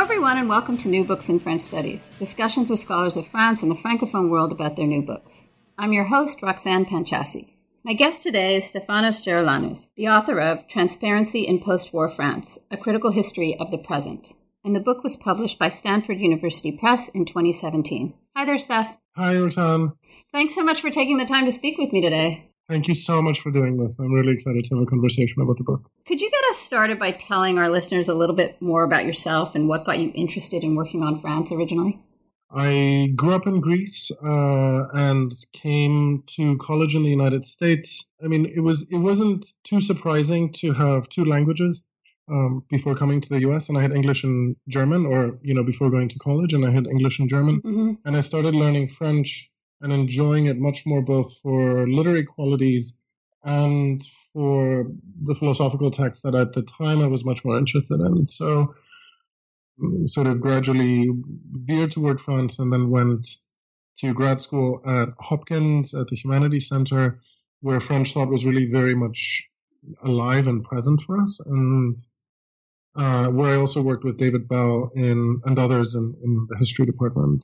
Hello, everyone, and welcome to New Books in French Studies discussions with scholars of France and the Francophone world about their new books. I'm your host, Roxanne Panchasi. My guest today is Stefanos Geroulanos, the author of Transparency in Post War France A Critical History of the Present. And the book was published by Stanford University Press in 2017. Hi there, Steph. Hi, Roxanne. Thanks so much for taking the time to speak with me today. Thank you so much for doing this. I'm really excited to have a conversation about the book. Could you get us started by telling our listeners a little bit more about yourself and what got you interested in working on France originally? I grew up in Greece uh, and came to college in the United States. I mean, it was it wasn't too surprising to have two languages um, before coming to the U.S. And I had English and German, or you know, before going to college, and I had English and German. Mm-hmm. And I started learning French and enjoying it much more both for literary qualities and for the philosophical text that at the time I was much more interested in. So, mm, sort of gradually veered toward France and then went to grad school at Hopkins at the Humanities Center, where French thought was really very much alive and present for us, and uh, where I also worked with David Bell in, and others in, in the history department.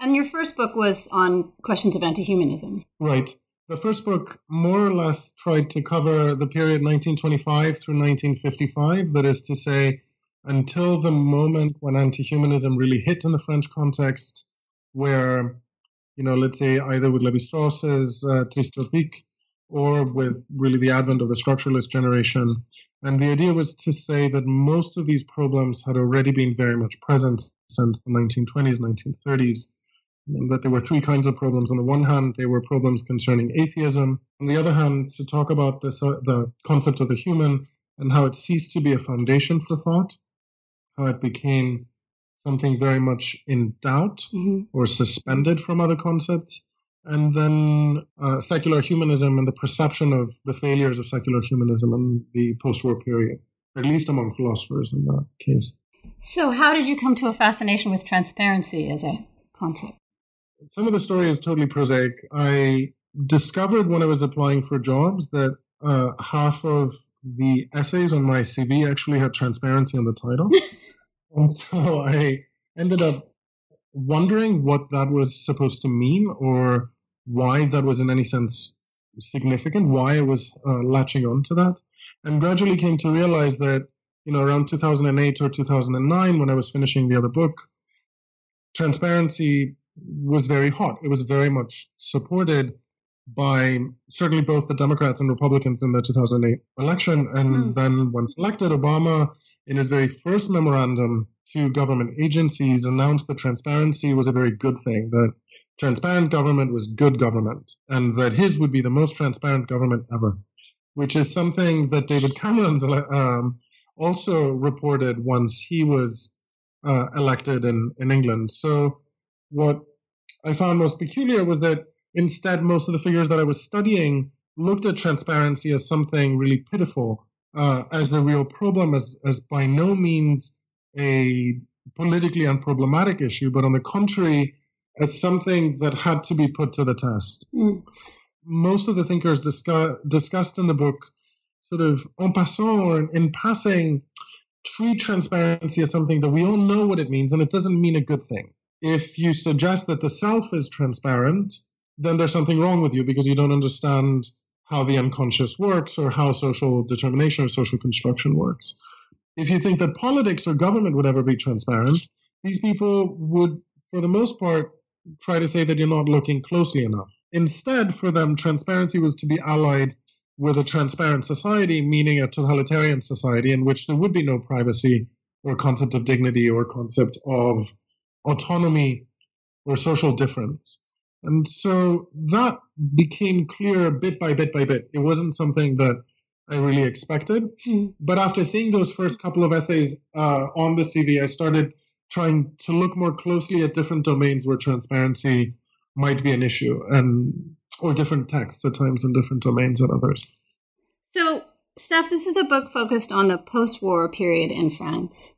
And your first book was on questions of anti-humanism. Right. The first book more or less tried to cover the period 1925 through 1955, that is to say, until the moment when anti-humanism really hit in the French context, where, you know, let's say either with Lévi-Strauss's uh, Tristes or with really the advent of the structuralist generation. And the idea was to say that most of these problems had already been very much present since the 1920s, 1930s. That there were three kinds of problems. On the one hand, there were problems concerning atheism. On the other hand, to talk about this, uh, the concept of the human and how it ceased to be a foundation for thought, how it became something very much in doubt mm-hmm. or suspended from other concepts, and then uh, secular humanism and the perception of the failures of secular humanism in the post-war period, at least among philosophers in that case. So, how did you come to a fascination with transparency as a concept? Some of the story is totally prosaic. I discovered when I was applying for jobs that uh, half of the essays on my CV actually had transparency on the title. and so I ended up wondering what that was supposed to mean or why that was in any sense significant, why I was uh, latching on to that, and gradually came to realize that, you know, around 2008 or 2009, when I was finishing the other book, transparency was very hot. It was very much supported by certainly both the Democrats and Republicans in the 2008 election. And mm. then, once elected, Obama, in his very first memorandum to government agencies, announced that transparency was a very good thing, that transparent government was good government, and that his would be the most transparent government ever, which is something that David Cameron um, also reported once he was uh, elected in, in England. So, what I found most peculiar was that instead, most of the figures that I was studying looked at transparency as something really pitiful, uh, as a real problem, as, as by no means a politically unproblematic issue, but on the contrary, as something that had to be put to the test. Mm. Most of the thinkers discuss, discussed in the book, sort of en passant or in passing, treat transparency as something that we all know what it means, and it doesn't mean a good thing. If you suggest that the self is transparent, then there's something wrong with you because you don't understand how the unconscious works or how social determination or social construction works. If you think that politics or government would ever be transparent, these people would, for the most part, try to say that you're not looking closely enough. Instead, for them, transparency was to be allied with a transparent society, meaning a totalitarian society in which there would be no privacy or concept of dignity or concept of autonomy or social difference. And so that became clear bit by bit by bit. It wasn't something that I really expected. Mm. But after seeing those first couple of essays uh, on the CV, I started trying to look more closely at different domains where transparency might be an issue and or different texts at times in different domains and others. So, Steph, this is a book focused on the post-war period in France.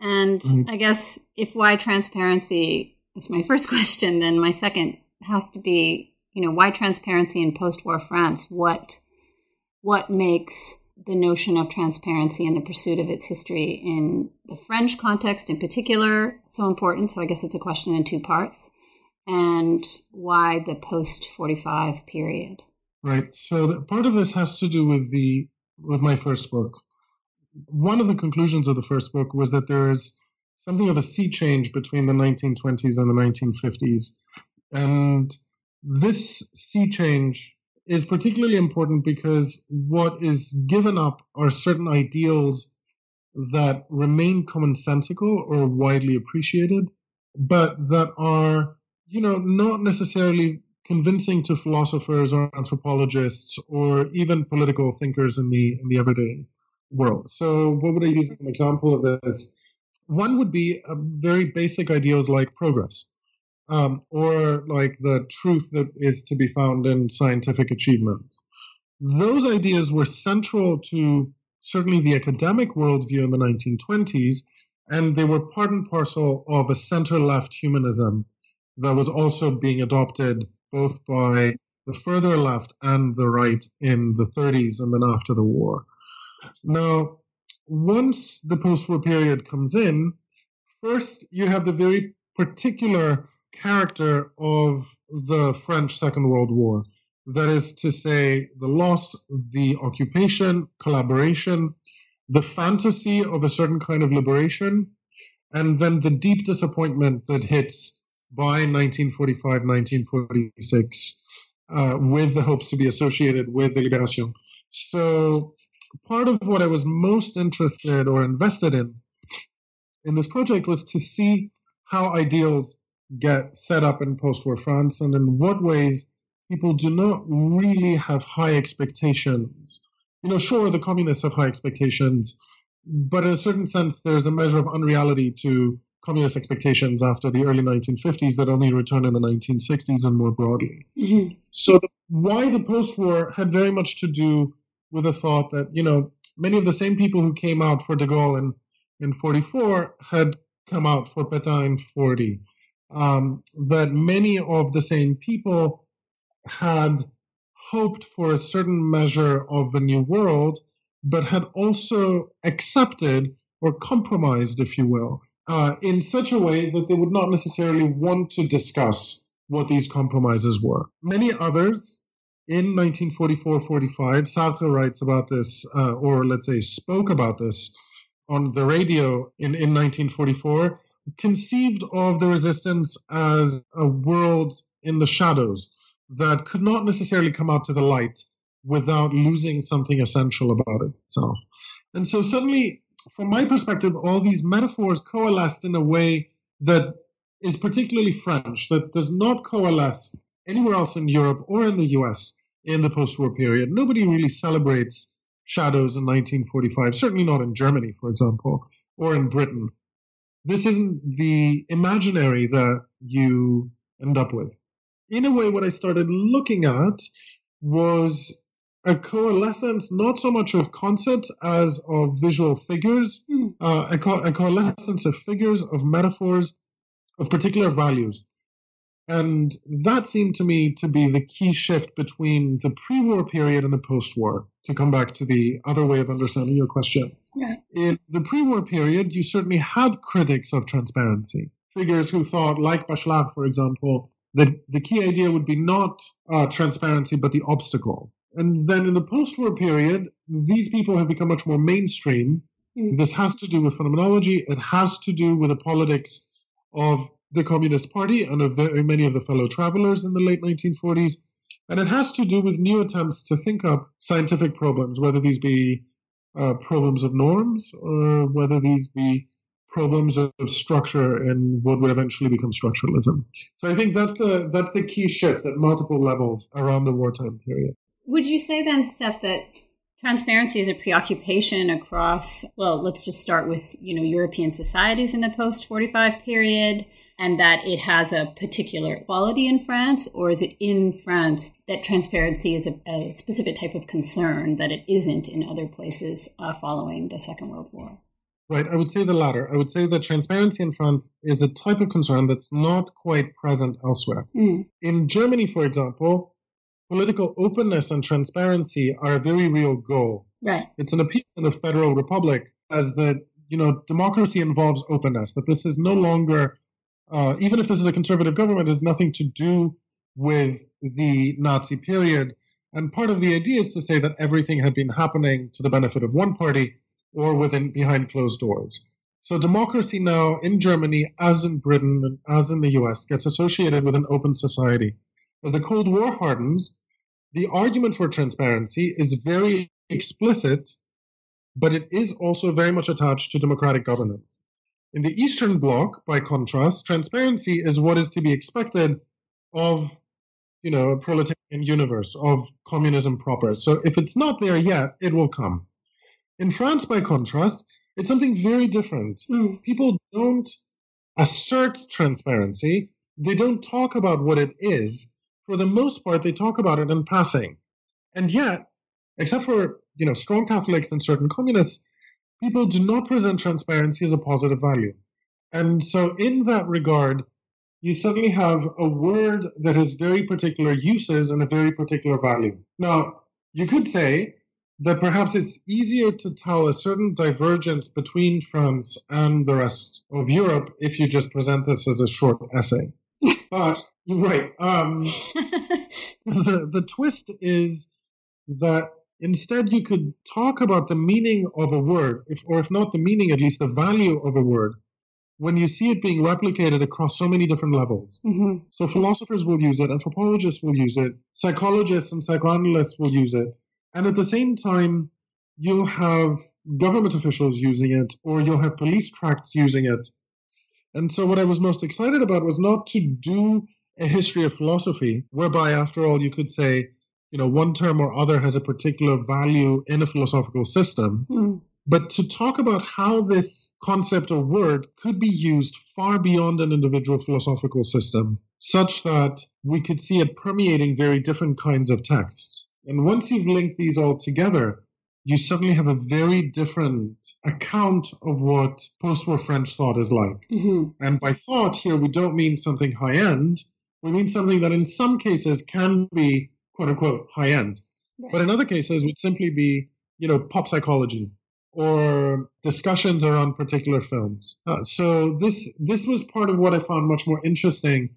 And mm. I guess if why transparency is my first question, then my second has to be, you know, why transparency in post-war France? What what makes the notion of transparency and the pursuit of its history in the French context in particular so important? So I guess it's a question in two parts. And why the post 45 period? Right. So part of this has to do with the with my first book. One of the conclusions of the first book was that there is something of a sea change between the 1920s and the 1950s. And this sea change is particularly important because what is given up are certain ideals that remain commonsensical or widely appreciated, but that are, you know, not necessarily convincing to philosophers or anthropologists or even political thinkers in the in the everyday world. So, what would I use as an example of this? One would be very basic ideals like progress um, or like the truth that is to be found in scientific achievement. Those ideas were central to certainly the academic worldview in the 1920s, and they were part and parcel of a center left humanism that was also being adopted both by the further left and the right in the 30s and then after the war. Now, once the post war period comes in, first you have the very particular character of the French Second World War. That is to say, the loss, the occupation, collaboration, the fantasy of a certain kind of liberation, and then the deep disappointment that hits by 1945, 1946, uh, with the hopes to be associated with the Liberation. So, part of what I was most interested or invested in in this project was to see how ideals get set up in post-war France, and in what ways people do not really have high expectations. You know, sure, the communists have high expectations, but in a certain sense, there's a measure of unreality to communist expectations after the early 1950s that only return in the 1960s and more broadly. Mm-hmm. So, the, why the post-war had very much to do with the thought that you know many of the same people who came out for De Gaulle in in 44 had come out for Pétain in 40 um, that many of the same people had hoped for a certain measure of the new world, but had also accepted or compromised, if you will, uh, in such a way that they would not necessarily want to discuss what these compromises were. Many others in 1944 45, Sartre writes about this, uh, or let's say spoke about this on the radio in, in 1944 conceived of the resistance as a world in the shadows that could not necessarily come out to the light without losing something essential about itself. And so suddenly, from my perspective, all these metaphors coalesced in a way that is particularly French, that does not coalesce anywhere else in Europe or in the US in the post war period. Nobody really celebrates shadows in 1945, certainly not in Germany, for example, or in Britain this isn't the imaginary that you end up with. In a way, what I started looking at was a coalescence, not so much of concepts as of visual figures, mm. uh, a, co- a coalescence of figures, of metaphors, of particular values. And that seemed to me to be the key shift between the pre war period and the post war, to come back to the other way of understanding your question. In the pre war period, you certainly had critics of transparency, figures who thought, like Bachelard, for example, that the key idea would be not uh, transparency, but the obstacle. And then in the post war period, these people have become much more mainstream. Mm. This has to do with phenomenology, it has to do with the politics of the Communist Party and of very many of the fellow travelers in the late 1940s. And it has to do with new attempts to think up scientific problems, whether these be uh, problems of norms or whether these be problems of structure in what would eventually become structuralism. So I think that's the that's the key shift at multiple levels around the wartime period. Would you say then, Steph, that transparency is a preoccupation across well, let's just start with, you know, European societies in the post 45 period and that it has a particular quality in France, or is it in France that transparency is a, a specific type of concern that it isn't in other places uh, following the Second World War? Right, I would say the latter. I would say that transparency in France is a type of concern that's not quite present elsewhere. Mm. In Germany, for example, political openness and transparency are a very real goal. Right. It's an appeal in the federal republic as that, you know, democracy involves openness, that this is no longer uh, even if this is a conservative government, has nothing to do with the Nazi period. And part of the idea is to say that everything had been happening to the benefit of one party or within behind closed doors. So democracy now in Germany, as in Britain and as in the US, gets associated with an open society. As the Cold War hardens, the argument for transparency is very explicit, but it is also very much attached to democratic governance. In the Eastern Bloc, by contrast, transparency is what is to be expected of, you know, a proletarian universe, of communism proper. So if it's not there yet, it will come. In France, by contrast, it's something very different. Mm. People don't assert transparency. They don't talk about what it is. For the most part, they talk about it in passing. And yet, except for, you know, strong Catholics and certain communists, people do not present transparency as a positive value. And so, in that regard, you suddenly have a word that has very particular uses and a very particular value. Now, you could say that perhaps it's easier to tell a certain divergence between France and the rest of Europe if you just present this as a short essay. but, right. Um, the, the twist is that Instead, you could talk about the meaning of a word, if, or if not the meaning, at least the value of a word, when you see it being replicated across so many different levels. Mm-hmm. So philosophers will use it, anthropologists will use it, psychologists and psychoanalysts will use it. And at the same time, you'll have government officials using it, or you'll have police tracts using it. And so what I was most excited about was not to do a history of philosophy, whereby after all you could say, you know one term or other has a particular value in a philosophical system mm. but to talk about how this concept or word could be used far beyond an individual philosophical system such that we could see it permeating very different kinds of texts and once you've linked these all together you suddenly have a very different account of what post-war French thought is like. Mm-hmm. And by thought here, we don't mean something high end. We mean something that in some cases can be quote unquote high end. Right. But in other cases would simply be, you know, pop psychology or discussions around particular films. Uh, so this this was part of what I found much more interesting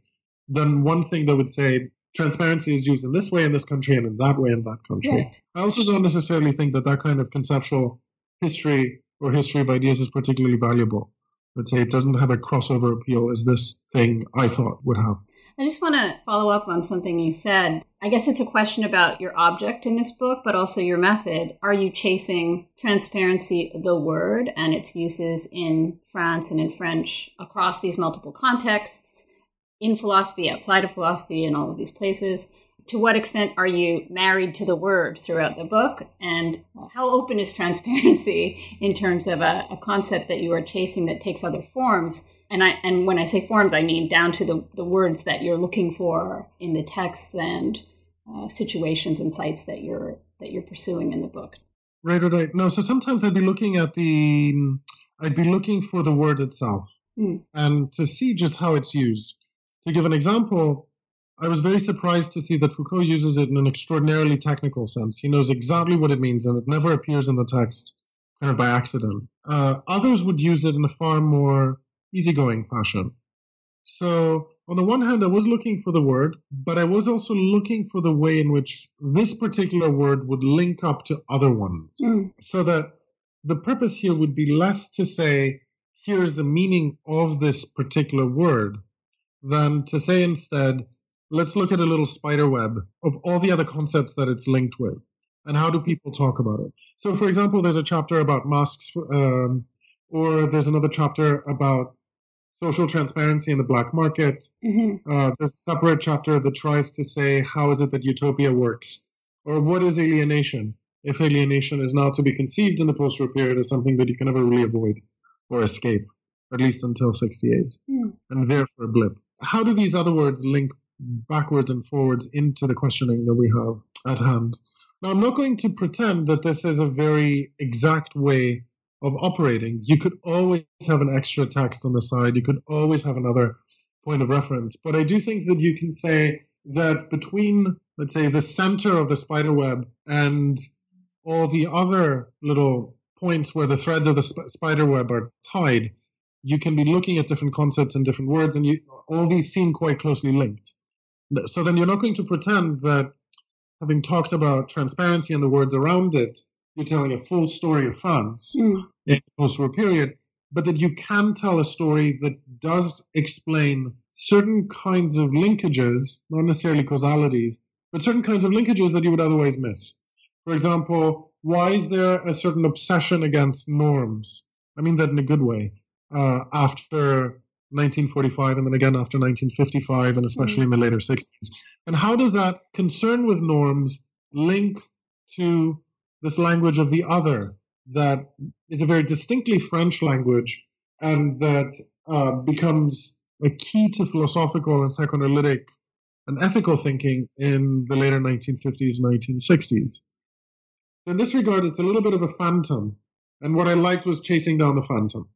than one thing that would say transparency is used in this way in this country and in that way in that country. Right. I also don't necessarily think that that kind of conceptual history or history of ideas is particularly valuable. Let's say it doesn't have a crossover appeal as this thing I thought would have. I just want to follow up on something you said. I guess it's a question about your object in this book, but also your method. Are you chasing transparency, the word, and its uses in France and in French across these multiple contexts, in philosophy, outside of philosophy, in all of these places? To what extent are you married to the word throughout the book? And how open is transparency in terms of a, a concept that you are chasing that takes other forms? And I and when I say forms, I mean down to the, the words that you're looking for in the text and uh, situations and sites that you're that you're pursuing in the book. Right, right, right. No, so sometimes I'd be looking at the, I'd be looking for the word itself mm. and to see just how it's used. To give an example, I was very surprised to see that Foucault uses it in an extraordinarily technical sense. He knows exactly what it means, and it never appears in the text kind of by accident. Uh, others would use it in a far more easygoing fashion. So, on the one hand, I was looking for the word, but I was also looking for the way in which this particular word would link up to other ones. Mm. So that the purpose here would be less to say, here's the meaning of this particular word, than to say instead, let's look at a little spider web of all the other concepts that it's linked with. And how do people talk about it? So, for example, there's a chapter about masks um, or there's another chapter about social transparency in the black market. Mm-hmm. Uh, there's a separate chapter that tries to say how is it that utopia works, or what is alienation if alienation is now to be conceived in the post-war period as something that you can never really avoid or escape, at least until 68, mm. and therefore a blip. How do these other words link backwards and forwards into the questioning that we have at hand? Now, I'm not going to pretend that this is a very exact way of operating. You could always have an extra text on the side. You could always have another point of reference. But I do think that you can say that between, let's say, the center of the spider web and all the other little points where the threads of the sp- spider web are tied, you can be looking at different concepts and different words, and you, all these seem quite closely linked. So then you're not going to pretend that having talked about transparency and the words around it, you're telling a full story of France mm. in the post-war period, but that you can tell a story that does explain certain kinds of linkages, not necessarily causalities, but certain kinds of linkages that you would otherwise miss. For example, why is there a certain obsession against norms? I mean that in a good way. Uh, after 1945 and then again after 1955 and especially mm. in the later 60s. And how does that concern with norms link to this language of the other that is a very distinctly French language and that uh, becomes a key to philosophical and psychoanalytic and ethical thinking in the later 1950s, 1960s. In this regard, it's a little bit of a phantom. And what I liked was chasing down the phantom.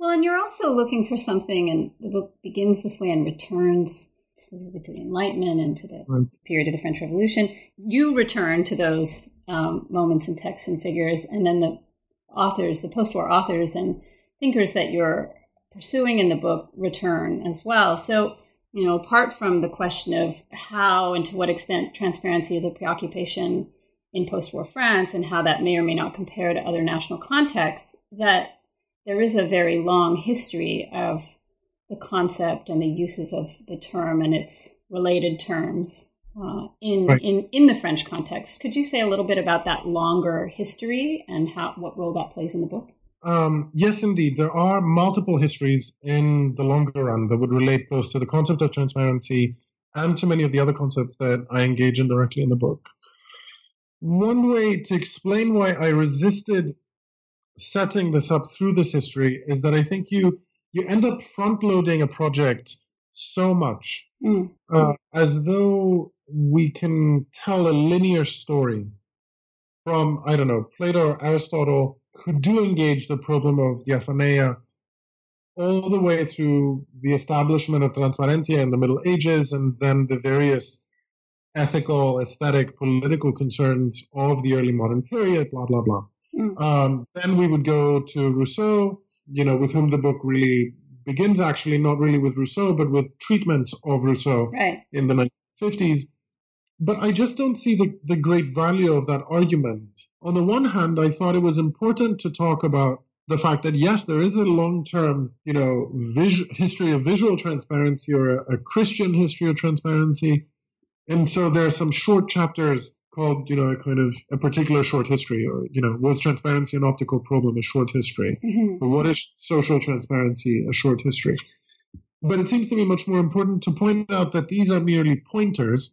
Well, and you're also looking for something, and the book begins this way and returns specifically to the Enlightenment and to the right. period of the French Revolution. You return to those um, moments and texts and figures, and then the authors, the post-war authors and thinkers that you're pursuing in the book return as well. So, you know, apart from the question of how and to what extent transparency is a preoccupation in post-war France and how that may or may not compare to other national contexts, that there is a very long history of the concept and the uses of the term and its related terms uh, in, right. in in the French context. Could you say a little bit about that longer history and how what role that plays in the book? Um, yes, indeed. There are multiple histories in the longer run that would relate both to the concept of transparency and to many of the other concepts that I engage in directly in the book. One way to explain why I resisted setting this up through this history is that I think you you end up front loading a project so much mm. uh, as though we can tell a linear story from I don't know Plato or Aristotle who do engage the problem of diaphaneia all the way through the establishment of transparentia in the Middle Ages and then the various ethical, aesthetic, political concerns of the early modern period, blah, blah, blah. Mm. Um, then we would go to Rousseau, you know, with whom the book really begins actually not really with Rousseau, but with treatments of Rousseau right. in the 1950s. But I just don't see the, the great value of that argument. On the one hand, I thought it was important to talk about the fact that yes, there is a long-term, you know, vis- history of visual transparency or a, a Christian history of transparency, and so there are some short chapters called, you know, a kind of a particular short history, or you know, was transparency an optical problem? A short history, mm-hmm. or what is social transparency? A short history. But it seems to me much more important to point out that these are merely pointers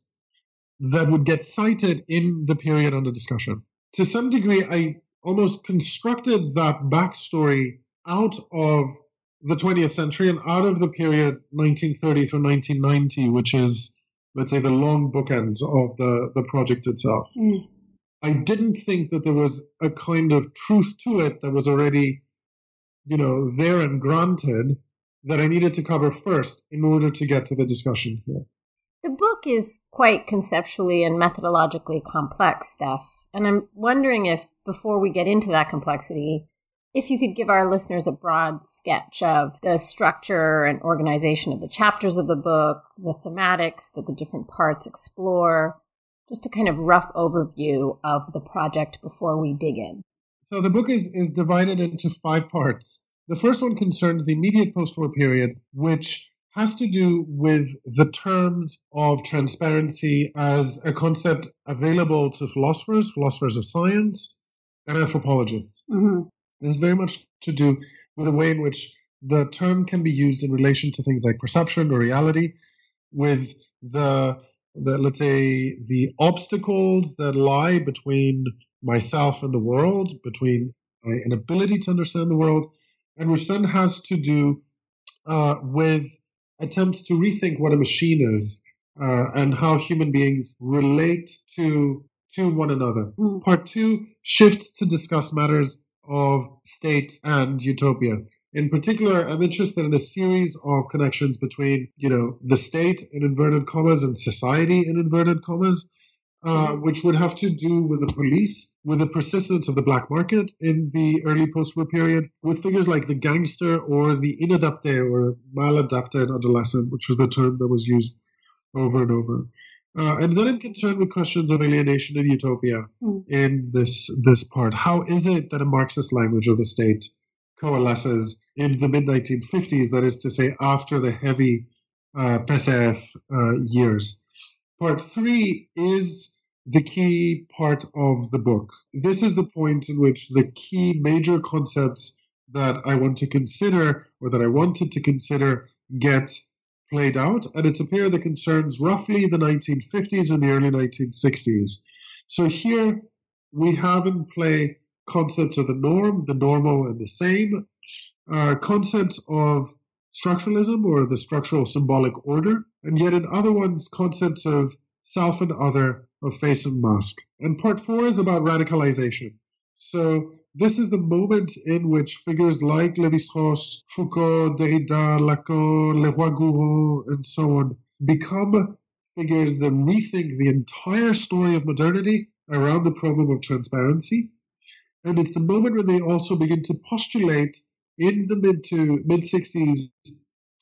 that would get cited in the period under discussion. To some degree, I almost constructed that backstory out of the 20th century and out of the period 1930 through 1990, which is let's say the long bookends of the, the project itself. Mm. I didn't think that there was a kind of truth to it that was already, you know, there and granted that I needed to cover first in order to get to the discussion here. The book is quite conceptually and methodologically complex stuff. And I'm wondering if, before we get into that complexity, if you could give our listeners a broad sketch of the structure and organization of the chapters of the book, the thematics that the different parts explore, just a kind of rough overview of the project before we dig in. So the book is, is divided into five parts. The first one concerns the immediate post war period, which has to do with the terms of transparency as a concept available to philosophers, philosophers of science, and anthropologists. Mm-hmm. It has very much to do with the way in which the term can be used in relation to things like perception or reality, with the the let's say the obstacles that lie between myself and the world, between an ability to understand the world, and which then has to do uh, with attempts to rethink what a machine is uh, and how human beings relate to to one another. Mm. Part two shifts to discuss matters of state and utopia. In particular, I'm interested in a series of connections between, you know, the state in inverted commas and society in inverted commas, uh, mm-hmm. which would have to do with the police, with the persistence of the black market in the early post-war period, with figures like the gangster or the inadapté or maladapted adolescent, which was the term that was used over and over. Uh, and then I'm concerned with questions of alienation and utopia mm. in this this part. How is it that a Marxist language of the state coalesces in the mid 1950s? That is to say, after the heavy uh, PCF uh, years. Part three is the key part of the book. This is the point in which the key major concepts that I want to consider, or that I wanted to consider, get played out, and it's a period that concerns roughly the 1950s and the early 1960s. So here we have in play concepts of the norm, the normal, and the same, uh, concepts of structuralism or the structural symbolic order, and yet in other ones, concepts of self and other, of face and mask. And part four is about radicalization. So this is the moment in which figures like Lévi-Strauss, Foucault, Derrida, Lacan, Leroi-Gourhan, and so on become figures that rethink the entire story of modernity around the problem of transparency. And it's the moment when they also begin to postulate in the mid to mid 60s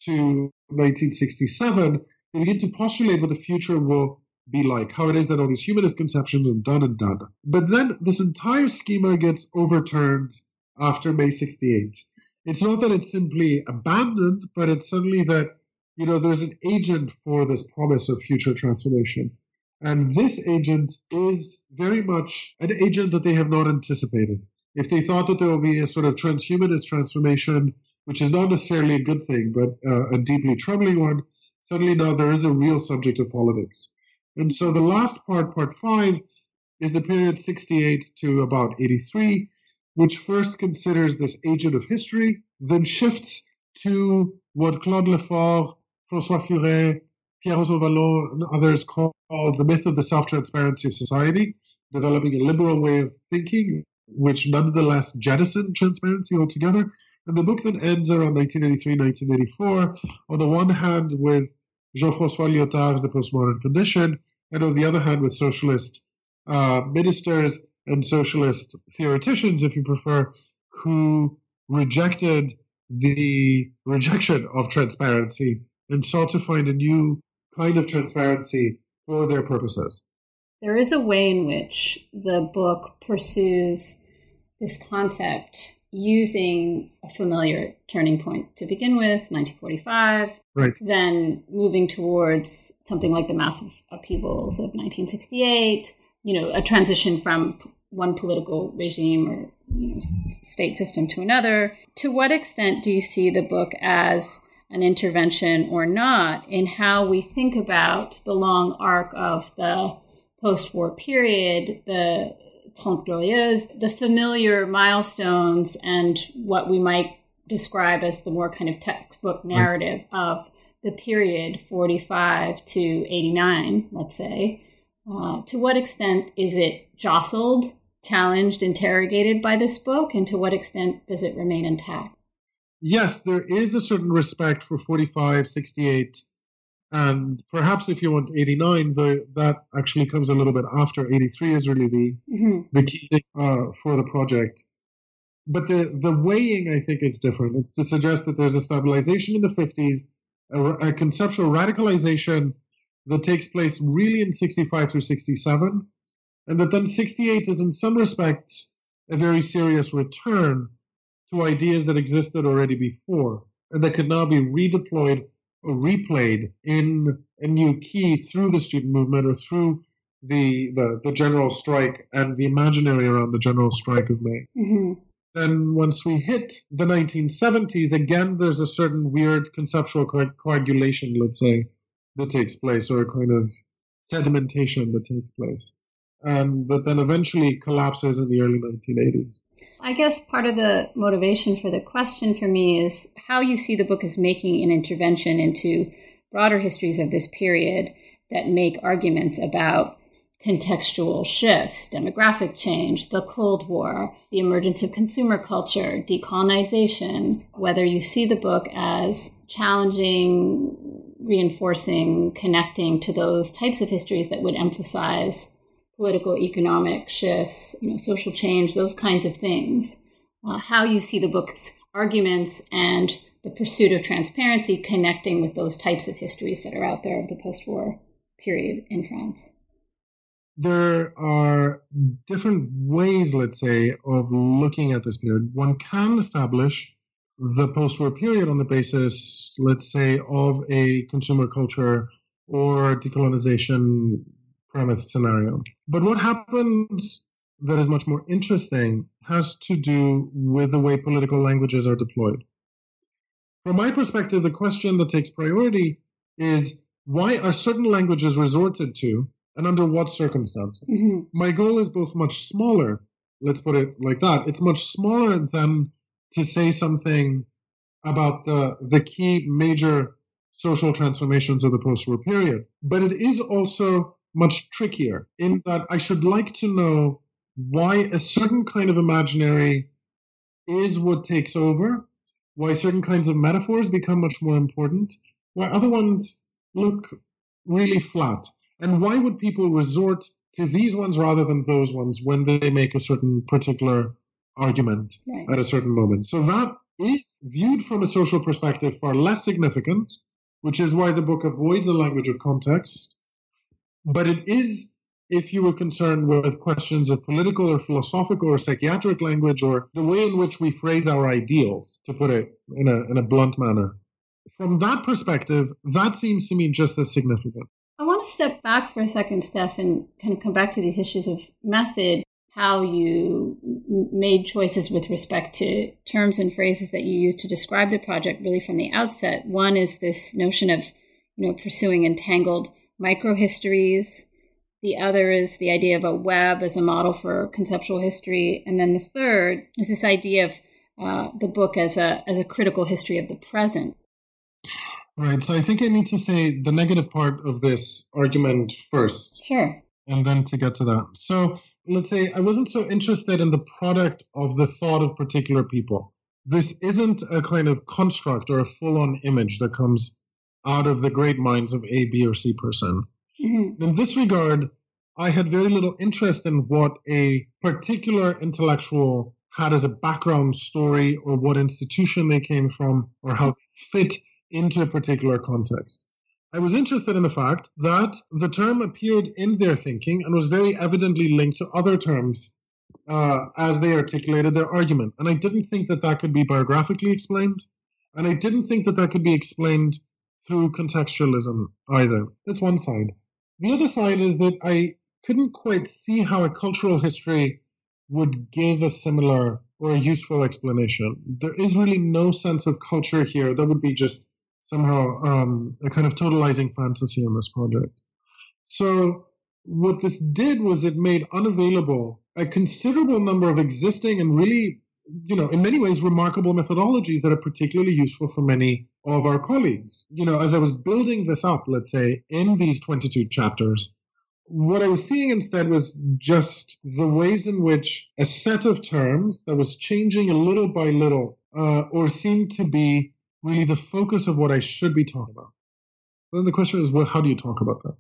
to 1967, they begin to postulate what the future will be like, how it is that all these humanist conceptions are done and done. But then this entire schema gets overturned after May 68. It's not that it's simply abandoned, but it's suddenly that, you know, there's an agent for this promise of future transformation. And this agent is very much an agent that they have not anticipated. If they thought that there will be a sort of transhumanist transformation, which is not necessarily a good thing, but uh, a deeply troubling one, suddenly now there is a real subject of politics. And so the last part, part five, is the period 68 to about 83, which first considers this agent of history, then shifts to what Claude Lefort, François Furet, Pierre Vallon, and others call the myth of the self-transparency of society, developing a liberal way of thinking, which nonetheless jettisoned transparency altogether. And the book then ends around 1983, 1984, on the one hand with Jean-François Lyotard's The Postmodern Condition, and on the other hand with socialist uh, ministers and socialist theoreticians, if you prefer, who rejected the rejection of transparency and sought to find a new kind of transparency for their purposes. There is a way in which the book pursues this concept using a familiar turning point to begin with, 1945. Right. Then moving towards something like the massive upheavals of 1968, you know, a transition from one political regime or you know, state system to another. To what extent do you see the book as an intervention or not in how we think about the long arc of the post war period, the Trente Glorieuses, the familiar milestones and what we might describe as the more kind of textbook narrative of the period 45 to 89, let's say. Uh, to what extent is it jostled, challenged, interrogated by this book, and to what extent does it remain intact? Yes, there is a certain respect for 45, 68, and perhaps if you want 89, the, that actually comes a little bit after 83 is really the, mm-hmm. the key thing uh, for the project. But the, the weighing, I think, is different. It's to suggest that there's a stabilization in the 50s, a, a conceptual radicalization that takes place really in 65 through 67, and that then 68 is in some respects a very serious return to ideas that existed already before and that could now be redeployed replayed in a new key through the student movement or through the, the, the general strike and the imaginary around the general strike of May. Mm-hmm. Then once we hit the 1970s, again, there's a certain weird conceptual co- coagulation, let's say, that takes place, or a kind of sedimentation that takes place, and that then eventually collapses in the early 1980s. I guess part of the motivation for the question for me is how you see the book as making an intervention into broader histories of this period that make arguments about contextual shifts, demographic change, the Cold War, the emergence of consumer culture, decolonization, whether you see the book as challenging, reinforcing, connecting to those types of histories that would emphasize political, economic shifts, you know, social change, those kinds of things. Uh, how you see the book's arguments and the pursuit of transparency connecting with those types of histories that are out there of the post-war period in France there are different ways, let's say, of looking at this period. One can establish the post war period on the basis, let's say, of a consumer culture or decolonization premise scenario. But what happens that is much more interesting has to do with the way political languages are deployed. From my perspective, the question that takes priority is why are certain languages resorted to and under what circumstances. Mm-hmm. My goal is both much smaller, let's put it like that. It's much smaller than to say something about the, the key major social transformations of the post war period. But it is also much trickier in that I should like to know why a certain kind of imaginary is what takes over, why certain kinds of metaphors become much more important, why other ones look really flat. And why would people resort to these ones rather than those ones when they make a certain particular argument right. at a certain moment? So that is viewed from a social perspective far less significant, which is why the book avoids a language of context. But it is, if you were concerned with questions of political or philosophical or psychiatric language or the way in which we phrase our ideals, to put it in a, in a blunt manner. From that perspective, that seems to me just as significant. I want to step back for a second, Steph, and kind of come back to these issues of method, how you made choices with respect to terms and phrases that you used to describe the project really from the outset. One is this notion of, you know, pursuing entangled microhistories. The other is the idea of a web as a model for conceptual history. And then the third is this idea of uh, the book as a, as a critical history of the present. Right. So I think I need to say the negative part of this argument first. Sure. And then to get to that. So let's say I wasn't so interested in the product of the thought of particular people. This isn't a kind of construct or a full on image that comes out of the great minds of A, B, or C person. Mm-hmm. In this regard, I had very little interest in what a particular intellectual had as a background story or what institution they came from or how they fit into a particular context. I was interested in the fact that the term appeared in their thinking and was very evidently linked to other terms uh, as they articulated their argument. And I didn't think that that could be biographically explained. And I didn't think that that could be explained through contextualism either. That's one side. The other side is that I couldn't quite see how a cultural history would give a similar or a useful explanation. There is really no sense of culture here. That would be just somehow um, a kind of totalizing fantasy in this project. So what this did was it made unavailable a considerable number of existing and really, you know, in many ways remarkable methodologies that are particularly useful for many of our colleagues. You know, as I was building this up, let's say, in these 22 chapters, what I was seeing instead was just the ways in which a set of terms that was changing a little by little, uh, or seemed to be really the focus of what I should be talking about. Then the question is, what, how do you talk about that?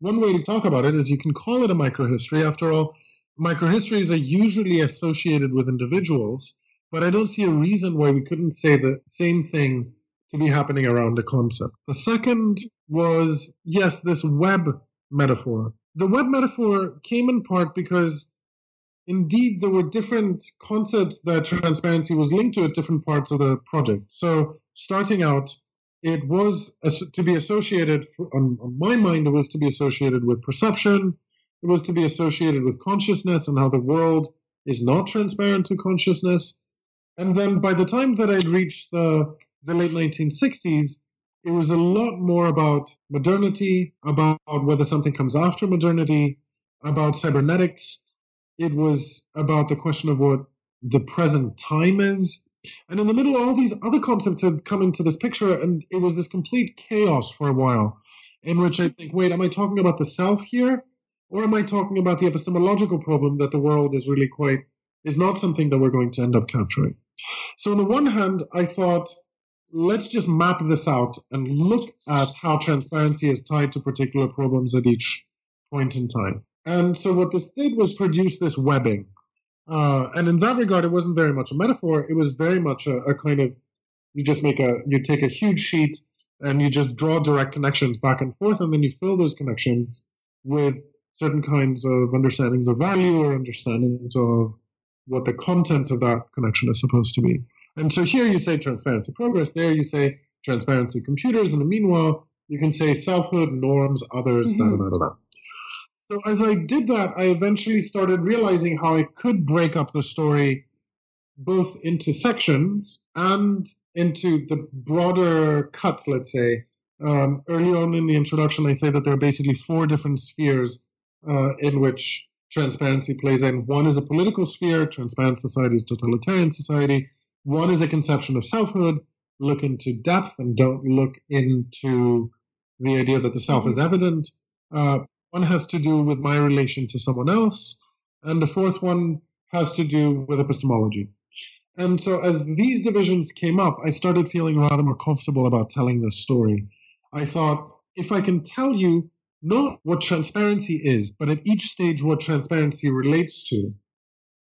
One way to talk about it is you can call it a microhistory. After all, microhistories are usually associated with individuals, but I don't see a reason why we couldn't say the same thing to be happening around a concept. The second was, yes, this web metaphor. The web metaphor came in part because indeed there were different concepts that transparency was linked to at different parts of the project. So starting out, it was to be associated, on, my mind, it was to be associated with perception, it was to be associated with consciousness and how the world is not transparent to consciousness. And then by the time that I'd reached the, the late 1960s, it was a lot more about modernity, about whether something comes after modernity, about cybernetics. It was about the question of what the present time is. And in the middle, all these other concepts had come into this picture, and it was this complete chaos for a while, in which I think, wait, am I talking about the self here? Or am I talking about the epistemological problem that the world is really quite, is not something that we're going to end up capturing? So, on the one hand, I thought, let's just map this out and look at how transparency is tied to particular problems at each point in time. And so, what this did was produce this webbing. Uh, and in that regard, it wasn't very much a metaphor. It was very much a, a kind of you just make a you take a huge sheet and you just draw direct connections back and forth, and then you fill those connections with certain kinds of understandings of value or understandings of what the content of that connection is supposed to be. And so here you say transparency progress, there you say transparency computers, and the meanwhile, you can say selfhood, norms, others, mm-hmm. da, da, da, da. So as I did that, I eventually started realizing how I could break up the story both into sections and into the broader cuts, let's say. Um, early on in the introduction, I say that there are basically four different spheres uh, in which transparency plays in. One is a political sphere, transparent society is totalitarian society. One is a conception of selfhood, look into depth and don't look into the idea that the self is mm-hmm. evident. Uh, one has to do with my relation to someone else. And the fourth one has to do with epistemology. And so as these divisions came up, I started feeling rather more comfortable about telling this story. I thought, if I can tell you not what transparency is, but at each stage what transparency relates to,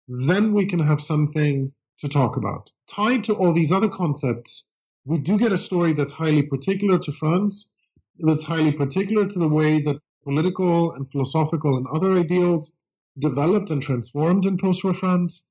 then we can have something to talk about. Tied to all these other concepts, we do get a story that's highly particular to France, that's highly particular to the way that political and philosophical and other ideals developed and transformed in post-war France.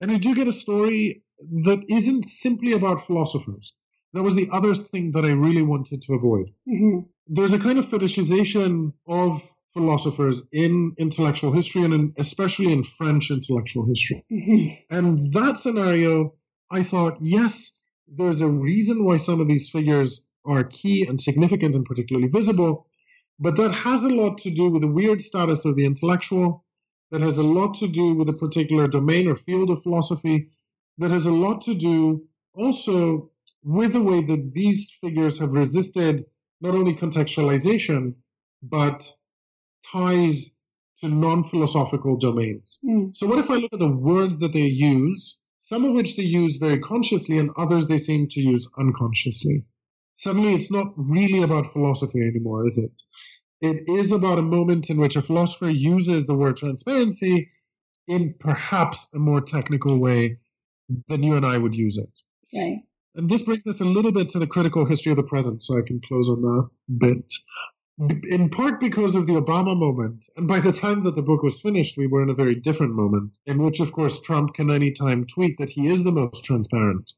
And we do get a story that isn't simply about philosophers. That was the other thing that I really wanted to avoid. Mm-hmm there's a kind of fetishization of philosophers in intellectual history and in, especially in French intellectual history. Mm-hmm. And that scenario, I thought, yes, there's a reason why some of these figures are key and significant and particularly visible, but that has a lot to do with the weird status of the intellectual, that has a lot to do with a particular domain or field of philosophy, that has a lot to do also with the way that these figures have resisted not only contextualization, but ties to non philosophical domains. Mm. So, what if I look at the words that they use, some of which they use very consciously, and others they seem to use unconsciously? Suddenly, it's not really about philosophy anymore, is it? It is about a moment in which a philosopher uses the word transparency in perhaps a more technical way than you and I would use it. Okay. And this brings us a little bit to the critical history of the present, so I can close on that bit. In part because of the Obama moment, and by the time that the book was finished, we were in a very different moment, in which, of course, Trump can anytime tweet that he is the most transparent.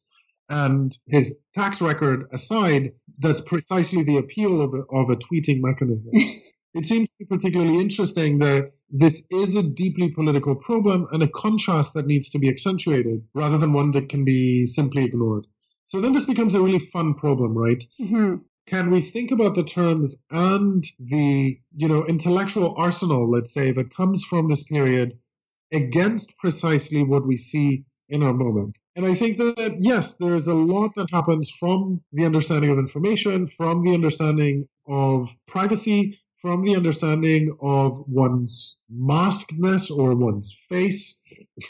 And his tax record aside, that's precisely the appeal of a, of a tweeting mechanism. it seems to be particularly interesting that this is a deeply political problem and a contrast that needs to be accentuated rather than one that can be simply ignored. So then this becomes a really fun problem, right? Mm-hmm. Can we think about the terms and the, you know, intellectual arsenal, let's say, that comes from this period against precisely what we see in our moment? And I think that, yes, there is a lot that happens from the understanding of information, from the understanding of privacy, from the understanding of one's maskedness or one's face,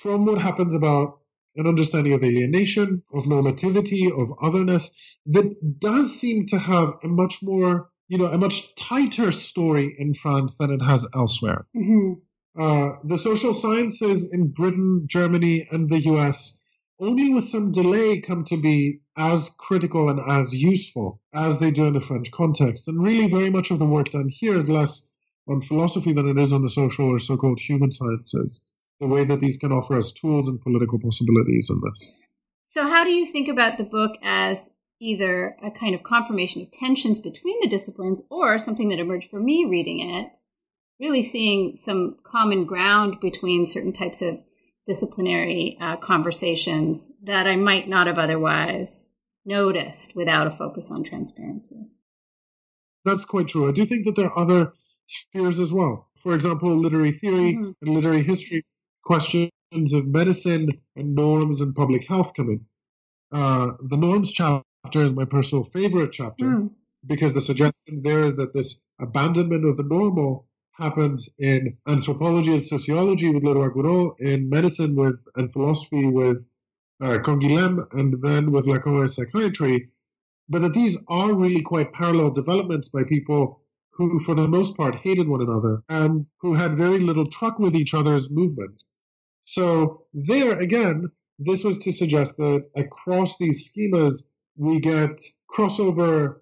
from what happens about an understanding of alienation, of normativity, of otherness that does seem to have a much more, you know, a much tighter story in France than it has elsewhere. Mm-hmm. Uh, the social sciences in Britain, Germany, and the US only with some delay come to be as critical and as useful as they do in the French context. And really, very much of the work done here is less on philosophy than it is on the social or so called human sciences the way that these can offer us tools and political possibilities in this. So, how do you think about the book as either a kind of confirmation of tensions between the disciplines or something that emerged for me reading it, really seeing some common ground between certain types of disciplinary uh, conversations that I might not have otherwise noticed without a focus on transparency. That's quite true. I do think that there are other spheres as well. For example, literary theory mm-hmm. and literary history questions of medicine and norms and public health come in. Uh, the norms chapter is my personal favorite chapter mm. because the suggestion there is that this abandonment of the normal happens in anthropology and sociology with Leroi Gourhan, in medicine with and philosophy with uh, Canguilhem, and then with Lacan and psychiatry, but that these are really quite parallel developments by people who, for the most part, hated one another and who had very little truck with each other's movements. So there again, this was to suggest that across these schemas, we get crossover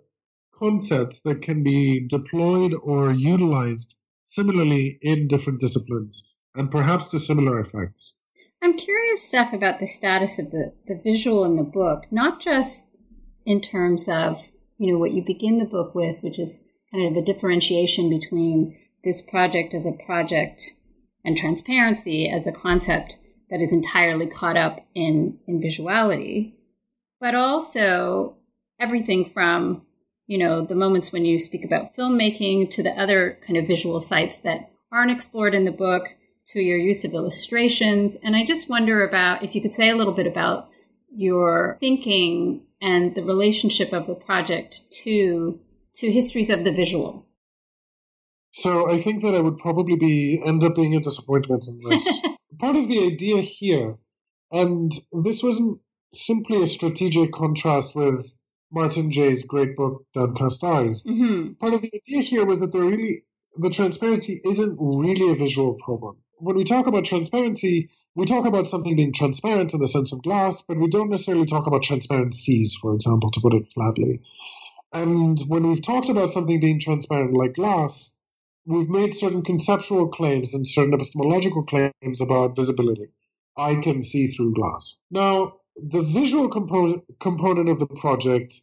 concepts that can be deployed or utilized similarly in different disciplines and perhaps to similar effects. I'm curious, Steph, about the status of the, the visual in the book, not just in terms of, you know, what you begin the book with, which is kind of the differentiation between this project as a project and transparency as a concept that is entirely caught up in, in visuality, but also everything from you know, the moments when you speak about filmmaking to the other kind of visual sites that aren't explored in the book to your use of illustrations. And I just wonder about if you could say a little bit about your thinking and the relationship of the project to to histories of the visual. So I think that I would probably be end up being a disappointment in this. Part of the idea here, and this wasn't simply a strategic contrast with Martin Jay's great book Downcast Eyes. Mm-hmm. Part of the idea here was that there really the transparency isn't really a visual problem. When we talk about transparency, we talk about something being transparent in the sense of glass, but we don't necessarily talk about transparencies, for example, to put it flatly. And when we've talked about something being transparent like glass, we've made certain conceptual claims and certain epistemological claims about visibility. I can see through glass. Now, the visual compo- component of the project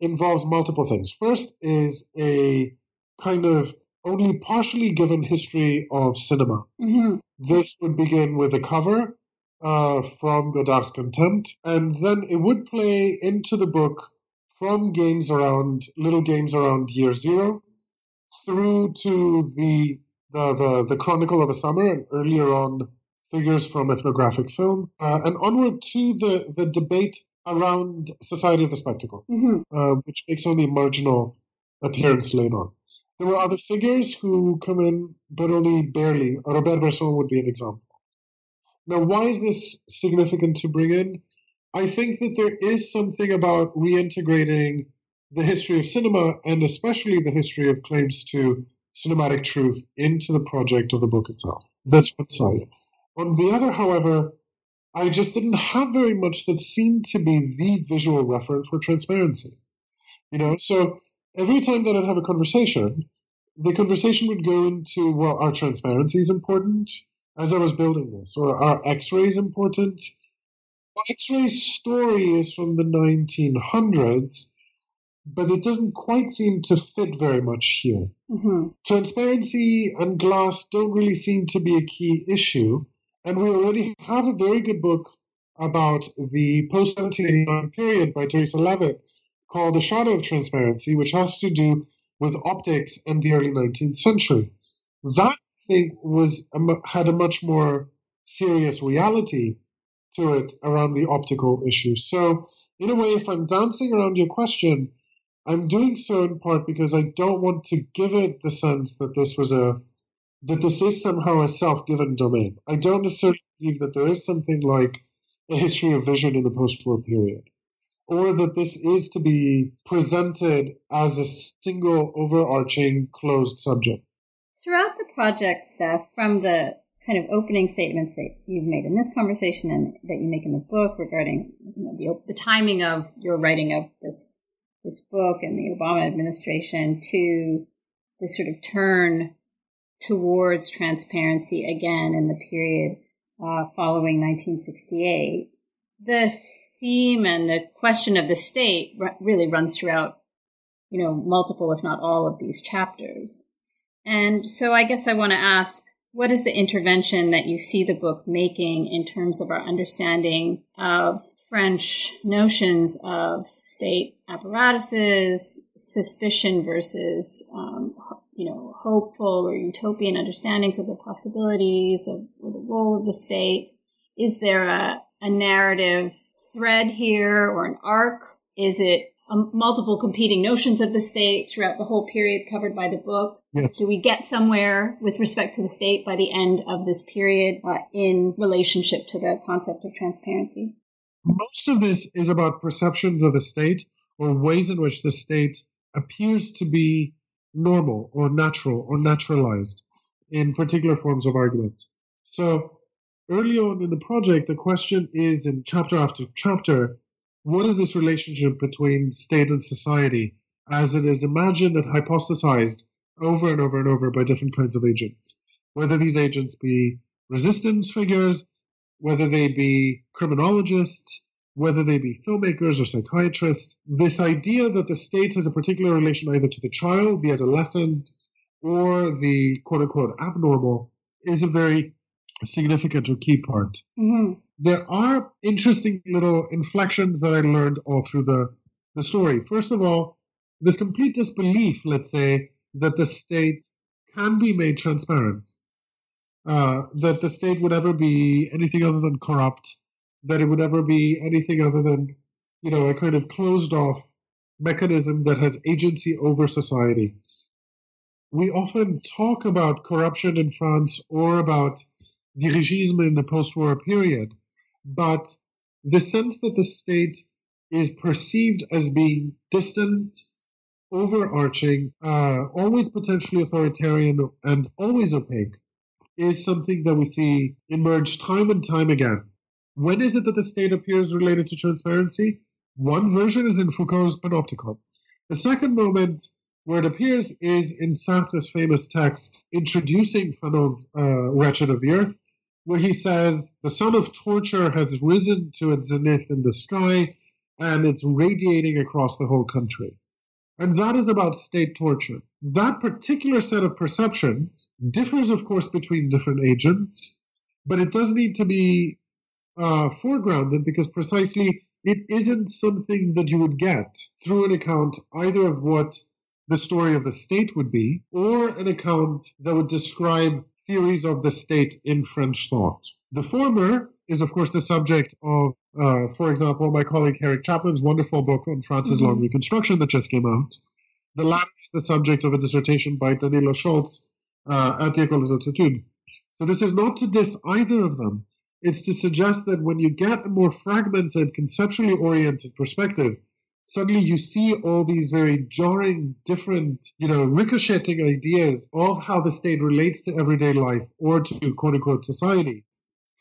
involves multiple things. First is a kind of only partially given history of cinema. Mm-hmm. This would begin with a cover uh, from Godard's Contempt, and then it would play into the book from games around little games around year zero through to the the the, the Chronicle of a Summer, and earlier on figures from ethnographic film, uh, and onward to the, the debate around Society of the Spectacle, mm-hmm. uh, which makes only a marginal appearance later on. There were other figures who come in, but only barely. Robert Bresson would be an example. Now, why is this significant to bring in? I think that there is something about reintegrating the history of cinema and especially the history of claims to cinematic truth into the project of the book itself. That's one side. On the other, however, I just didn't have very much that seemed to be the visual reference for transparency. You know, so every time that I'd have a conversation, the conversation would go into, well, are transparencies important as I was building this? Or are x-rays important? Well, x-ray's story is from the 1900s, but it doesn't quite seem to fit very much here. Mm-hmm. Transparency and glass don't really seem to be a key issue. And we already have a very good book about the post 1789 period by Theresa Levitt called The Shadow of Transparency, which has to do with optics and the early 19th century. That thing was had a much more serious reality to it around the optical issue. So, in a way, if I'm dancing around your question, I'm doing so in part because I don't want to give it the sense that this was a that this is somehow a self-given domain. I don't necessarily believe that there is something like a history of vision in the post-war period, or that this is to be presented as a single overarching closed subject. Throughout the project, Steph, from the kind of opening statements that you've made in this conversation and that you make in the book regarding you know, the, the timing of your writing of this this book and the Obama administration to this sort of turn towards transparency again in the period uh, following 1968. The theme and the question of the state really runs throughout, you know, multiple, if not all, of these chapters. And so I guess I want to ask what is the intervention that you see the book making in terms of our understanding of French notions of state apparatuses, suspicion versus, um, you know, hopeful or utopian understandings of the possibilities of the role of the state? Is there a, a narrative thread here or an arc? Is it um, multiple competing notions of the state throughout the whole period covered by the book? Yes. Do we get somewhere with respect to the state by the end of this period uh, in relationship to the concept of transparency? Most of this is about perceptions of the state or ways in which the state appears to be normal or natural or naturalized in particular forms of argument. So early on in the project, the question is in chapter after chapter, what is this relationship between state and society as it is imagined and hypothesized over and over and over by different kinds of agents? Whether these agents be resistance figures, whether they be criminologists, whether they be filmmakers or psychiatrists, this idea that the state has a particular relation either to the child, the adolescent, or the quote unquote abnormal is a very significant or key part. Mm-hmm. There are interesting little inflections that I learned all through the, the story. First of all, this complete disbelief, let's say, that the state can be made transparent, uh, that the state would ever be anything other than corrupt, that it would ever be anything other than, you know, a kind of closed off mechanism that has agency over society. We often talk about corruption in France or about dirigisme in the post war period, but the sense that the state is perceived as being distant, overarching, uh, always potentially authoritarian, and always opaque is something that we see emerge time and time again. When is it that the state appears related to transparency? One version is in Foucault's Panopticon. The second moment where it appears is in Sartre's famous text introducing Fanon's uh, Wretched of the Earth, where he says, The sun of torture has risen to its zenith in the sky and it's radiating across the whole country. And that is about state torture. That particular set of perceptions differs, of course, between different agents, but it does need to be uh, foregrounded because precisely it isn't something that you would get through an account either of what the story of the state would be or an account that would describe theories of the state in French thought. The former is, of course, the subject of, uh, for example, my colleague Herrick Chapman's wonderful book on France's mm-hmm. long reconstruction that just came out. The latter is the subject of a dissertation by Danilo Scholz uh, at the École des Hautes Études. So this is not to diss either of them. It's to suggest that when you get a more fragmented, conceptually oriented perspective, suddenly you see all these very jarring, different, you know, ricocheting ideas of how the state relates to everyday life or to quote unquote society.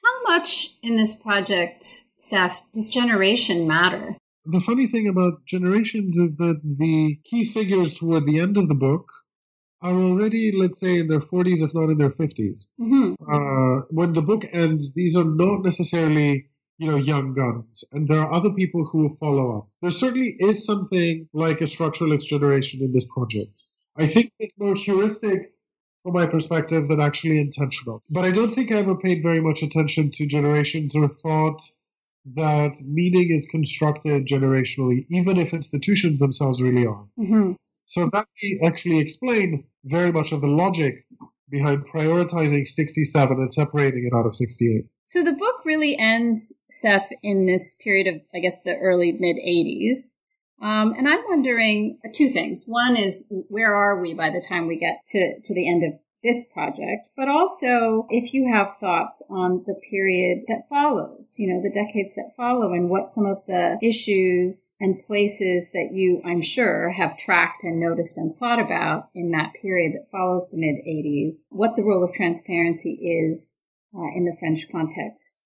How much in this project, Steph, does generation matter? The funny thing about generations is that the key figures toward the end of the book are already, let's say, in their 40s, if not in their 50s. Mm-hmm. Uh, when the book ends, these are not necessarily you know, young guns. And there are other people who will follow up. There certainly is something like a structuralist generation in this project. I think it's more heuristic from my perspective than actually intentional. But I don't think I ever paid very much attention to generations or thought that meaning is constructed generationally, even if institutions themselves really are. Mm-hmm. So that may actually explain very much of the logic behind prioritizing 67 and separating it out of 68. So the book really ends, Steph, in this period of, I guess, the early mid 80s. Um, and I'm wondering two things. One is where are we by the time we get to, to the end of this project, but also if you have thoughts on the period that follows, you know, the decades that follow and what some of the issues and places that you, I'm sure, have tracked and noticed and thought about in that period that follows the mid 80s, what the role of transparency is uh, in the French context.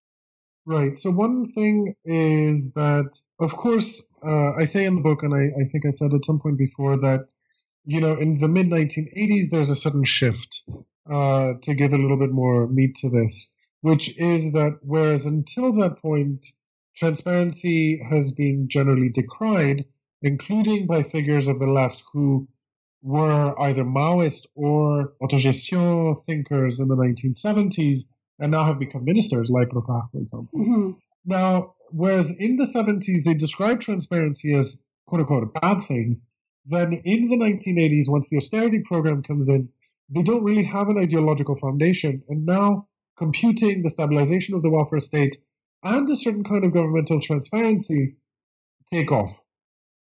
Right. So one thing is that, of course, uh, I say in the book, and I, I think I said at some point before that you know, in the mid 1980s, there's a sudden shift uh, to give a little bit more meat to this, which is that whereas until that point, transparency has been generally decried, including by figures of the left who were either Maoist or autogestion thinkers in the 1970s and now have become ministers, like Rocard, for example. Mm-hmm. Now, whereas in the 70s they described transparency as quote unquote a bad thing, then in the 1980s, once the austerity program comes in, they don't really have an ideological foundation. And now computing, the stabilization of the welfare state, and a certain kind of governmental transparency take off.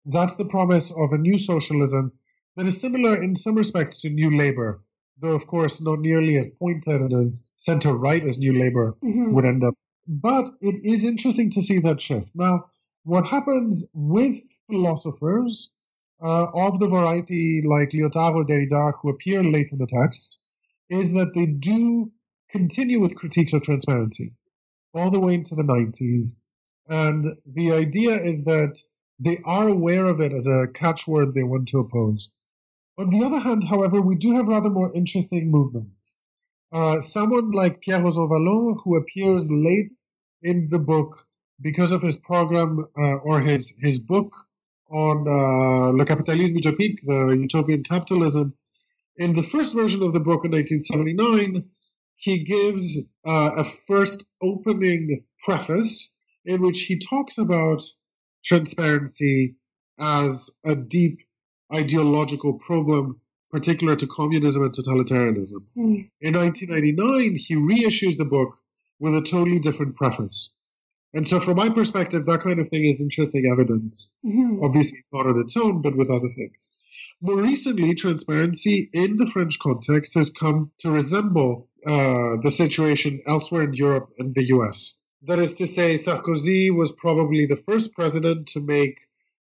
That's the promise of a new socialism that is similar in some respects to New Labour, though, of course, not nearly as pointed and as center right as New Labour mm-hmm. would end up. But it is interesting to see that shift. Now, what happens with philosophers uh, of the variety like Lyotard or Derrida who appear late in the text is that they do continue with critiques of transparency all the way into the 90s. And the idea is that they are aware of it as a catchword they want to oppose. On the other hand, however, we do have rather more interesting movements. Uh, someone like Pierre Rosanvallon, who appears late in the book because of his program uh, or his, his book on uh, Le Capitalisme Utopique, the utopian capitalism. In the first version of the book in 1979, he gives uh, a first opening preface in which he talks about transparency as a deep ideological problem particular to communism and totalitarianism. Mm. In 1999, he reissues the book with a totally different preface. And so, from my perspective, that kind of thing is interesting evidence. Mm-hmm. Obviously, not on its own, but with other things. More recently, transparency in the French context has come to resemble uh, the situation elsewhere in Europe and the US. That is to say, Sarkozy was probably the first president to make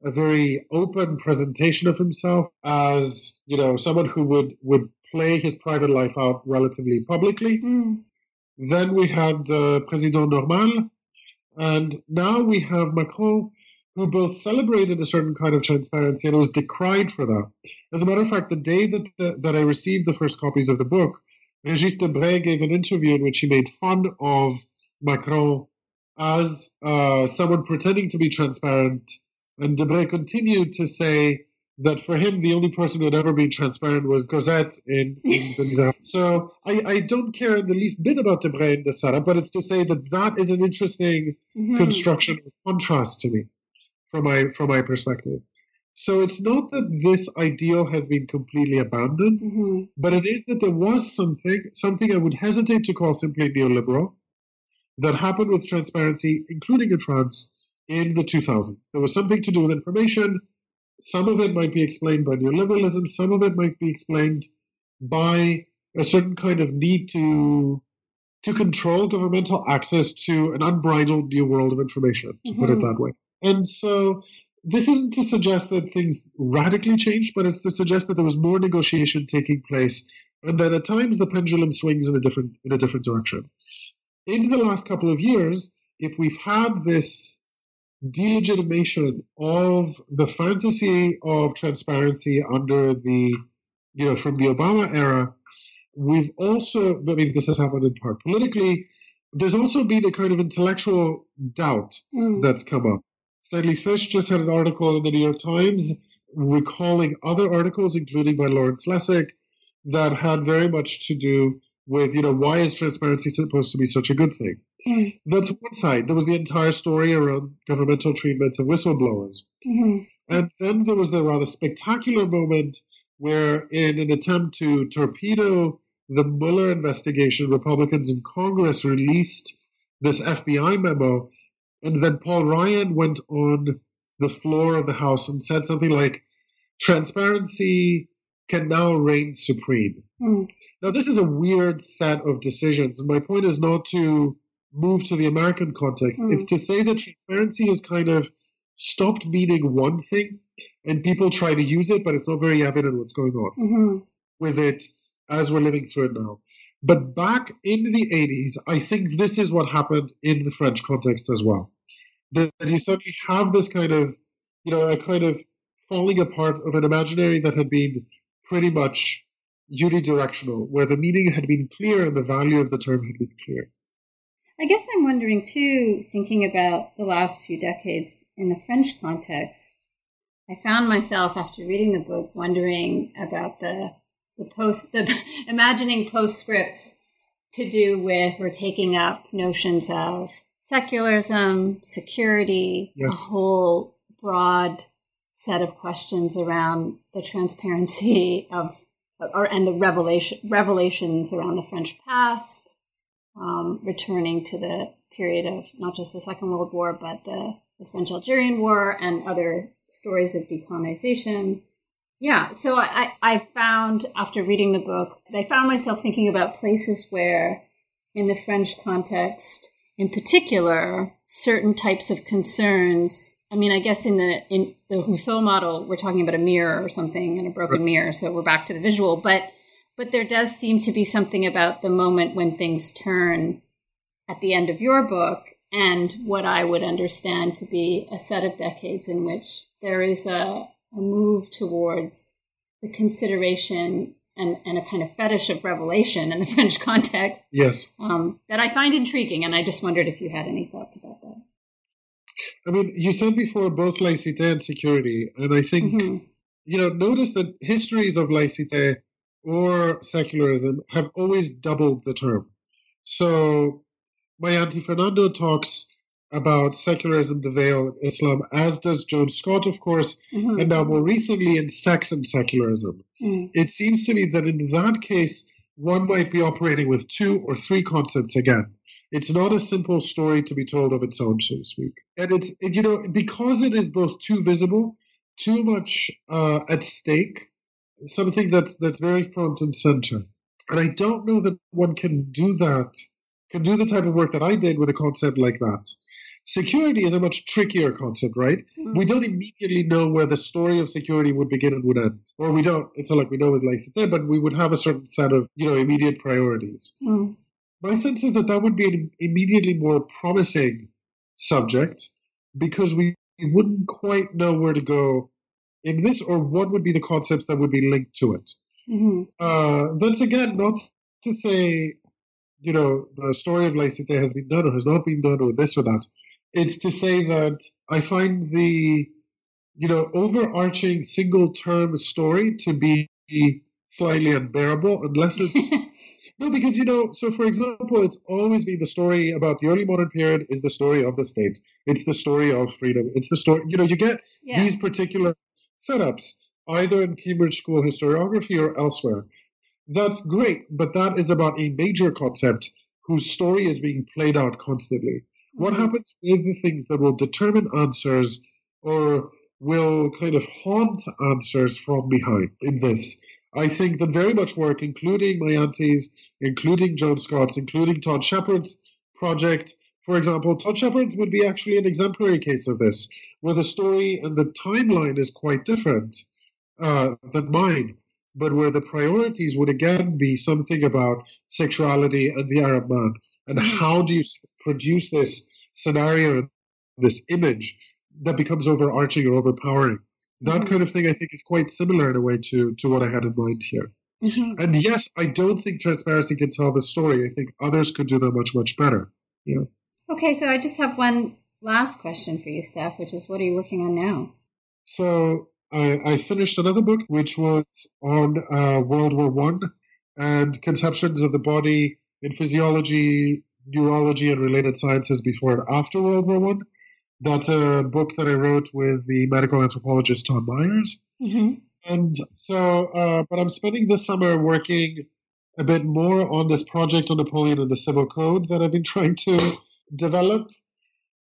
a very open presentation of himself as, you know, someone who would, would play his private life out relatively publicly. Mm. Then we had the Président Normal, and now we have Macron, who both celebrated a certain kind of transparency and was decried for that. As a matter of fact, the day that, the, that I received the first copies of the book, Régis Debray gave an interview in which he made fun of Macron as uh, someone pretending to be transparent. And Debray continued to say that for him, the only person who had ever been transparent was Cosette in, in the Miserables. So I, I, don't care in the least bit about Debray in the setup, but it's to say that that is an interesting mm-hmm. construction contrast to me from my from my perspective. So it's not that this ideal has been completely abandoned, mm-hmm. but it is that there was something something I would hesitate to call simply neoliberal that happened with transparency, including in France, in the 2000s. There was something to do with information some of it might be explained by neoliberalism, some of it might be explained by a certain kind of need to to control governmental access to an unbridled new world of information, to mm-hmm. put it mm-hmm. that way. And so this isn't to suggest that things radically changed, but it's to suggest that there was more negotiation taking place and that at times the pendulum swings in a different in a different direction. In the last couple of years, if we've had this delegitimation of the fantasy of transparency under the, you know, from the Obama era, we've also, I mean, this has happened in part politically. There's also been a kind of intellectual doubt mm. that's come up. Stanley Fish just had an article in the New York Times recalling other articles, including by Lawrence Lessig, that had very much to do with, you know, why is transparency supposed to be such a good thing? Mm. That's one side. There was the entire story around governmental treatments of whistleblowers. Mm-hmm. And then there was the rather spectacular moment where, in an attempt to torpedo the Mueller investigation, Republicans in Congress released this FBI memo. And then Paul Ryan went on the floor of the House and said something like, transparency can now reign supreme. Mm. Now, this is a weird set of decisions. And my point is not to move to the American context, mm. it's to say that transparency has kind of stopped meaning one thing and people try to use it, but it's not very evident what's going on mm-hmm. with it as we're living through it now. But back in the 80s, I think this is what happened in the French context as well. That you suddenly have this kind of, you know, a kind of falling apart of an imaginary that had been pretty much unidirectional, where the meaning had been clear and the value of the term had been clear. I guess I'm wondering too, thinking about the last few decades in the French context, I found myself after reading the book wondering about the the post the imagining postscripts to do with or taking up notions of secularism, security, Yes. a whole broad set of questions around the transparency of or and the revelation revelations around the French past, um, returning to the period of not just the Second World War, but the, the French Algerian War and other stories of decolonization. Yeah, so I, I found after reading the book, I found myself thinking about places where, in the French context, in particular, certain types of concerns. I mean, I guess in the in the Rousseau model, we're talking about a mirror or something and a broken Right. mirror, so we're back to the visual. But but there does seem to be something about the moment when things turn at the end of your book and what I would understand to be a set of decades in which there is a, a move towards the consideration and, and a kind of fetish of revelation in the French context Yes. um, that I find intriguing. And I just wondered if you had any thoughts about that. I mean, you said before both laïcité and security, and I think Mhm. you know, notice that histories of laïcité or secularism have always doubled the term. So, Mayanthi Fernando talks about secularism, the veil, Islam, as does Joan Scott, of course, Mhm. and now more recently in sex and secularism. Mm. It seems to me that in that case, one might be operating with two or three concepts again. It's not a simple story to be told of its own, so to speak. And it's, it- you know, because it is both too visible, too much uh, at stake, something that's that's very front and center. And I don't know that one can do that, can do the type of work that I did with a concept like that. Security is a much trickier concept, right? Mm. We don't immediately know where the story of security would begin and would end. Or we don't, it's not like we know with laïcité, but we would have a certain set of, you know, immediate priorities. Mm. My sense is that that would be an immediately more promising subject because we wouldn't quite know where to go in this or what would be the concepts that would be linked to it. Mhm. Uh, that's again not to say, you know, the story of laïcité has been done or has not been done or this or that. It's to say that I find the, you know, overarching single term story to be slightly unbearable unless it's no, because you know, so for example, it's always been the story about the early modern period is the story of the state. It's the story of freedom. It's the story, you know, you get yeah. these particular setups either in Cambridge School historiography or elsewhere. That's great, but that is about a major concept whose story is being played out constantly. What Mhm. happens with the things that will determine answers or will kind of haunt answers from behind in this? I think that very much work, including Mayanthi's, including Joan Scott's, including Todd Shepard's project, for example, Todd Shepard's would be actually an exemplary case of this, where the story and the timeline is quite different uh, than mine, but where the priorities would again be something about sexuality and the Arab man. And Mhm. how do you produce this scenario, this image that becomes overarching or overpowering? That Mhm. kind of thing, I think, is quite similar in a way to, to what I had in mind here. Mhm. And yes, I don't think transparency can tell the story. I think others could do that much, much better. Yeah. Okay, so I just have one last question for you, Steph, which is what are you working on now? So I, I finished another book, which was on uh, World War One and conceptions of the body in physiology, neurology, and related sciences before and after World War One. That's a book that I wrote with the medical anthropologist Todd Meyers. Mm-hmm. And so, uh, but I'm spending this summer working a bit more on this project on Napoleon and the Civil Code that I've been trying to develop,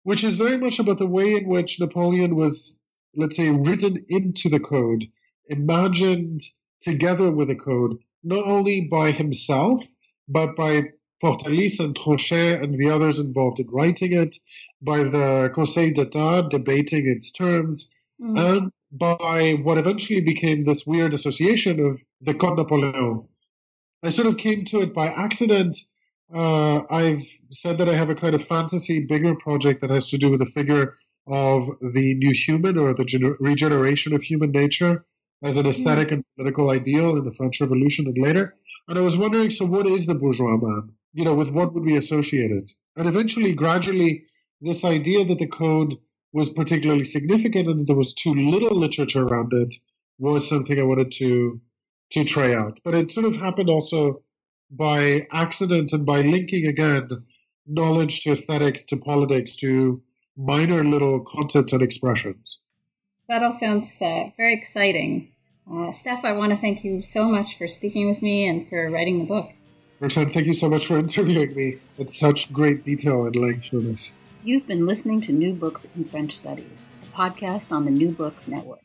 which is very much about the way in which Napoleon was, let's say, written into the code, imagined together with the code, not only by himself, but by Portalis and Tronchet and the others involved in writing it, by the Conseil d'Etat debating its terms, Mm-hmm. and by what eventually became this weird association of the Code Napoleon. I sort of came to it by accident. Uh, I've said that I have a kind of fantasy, bigger project that has to do with the figure of the new human or the gener- regeneration of human nature as an aesthetic and political ideal in the French Revolution and later. And I was wondering, so what is the bourgeois man? You know, with what would we associate it? And eventually, gradually, this idea that the code was particularly significant and that there was too little literature around it was something I wanted to to try out. But it sort of happened also by accident and by linking again knowledge to aesthetics to politics to minor little concepts and expressions. That all sounds uh, very exciting. Uh, Steph, I want to thank you so much for speaking with me and for writing the book. Roxanne, thank you so much for interviewing me at such great detail and length for this. You've been listening to New Books in French Studies, a podcast on the New Books Network.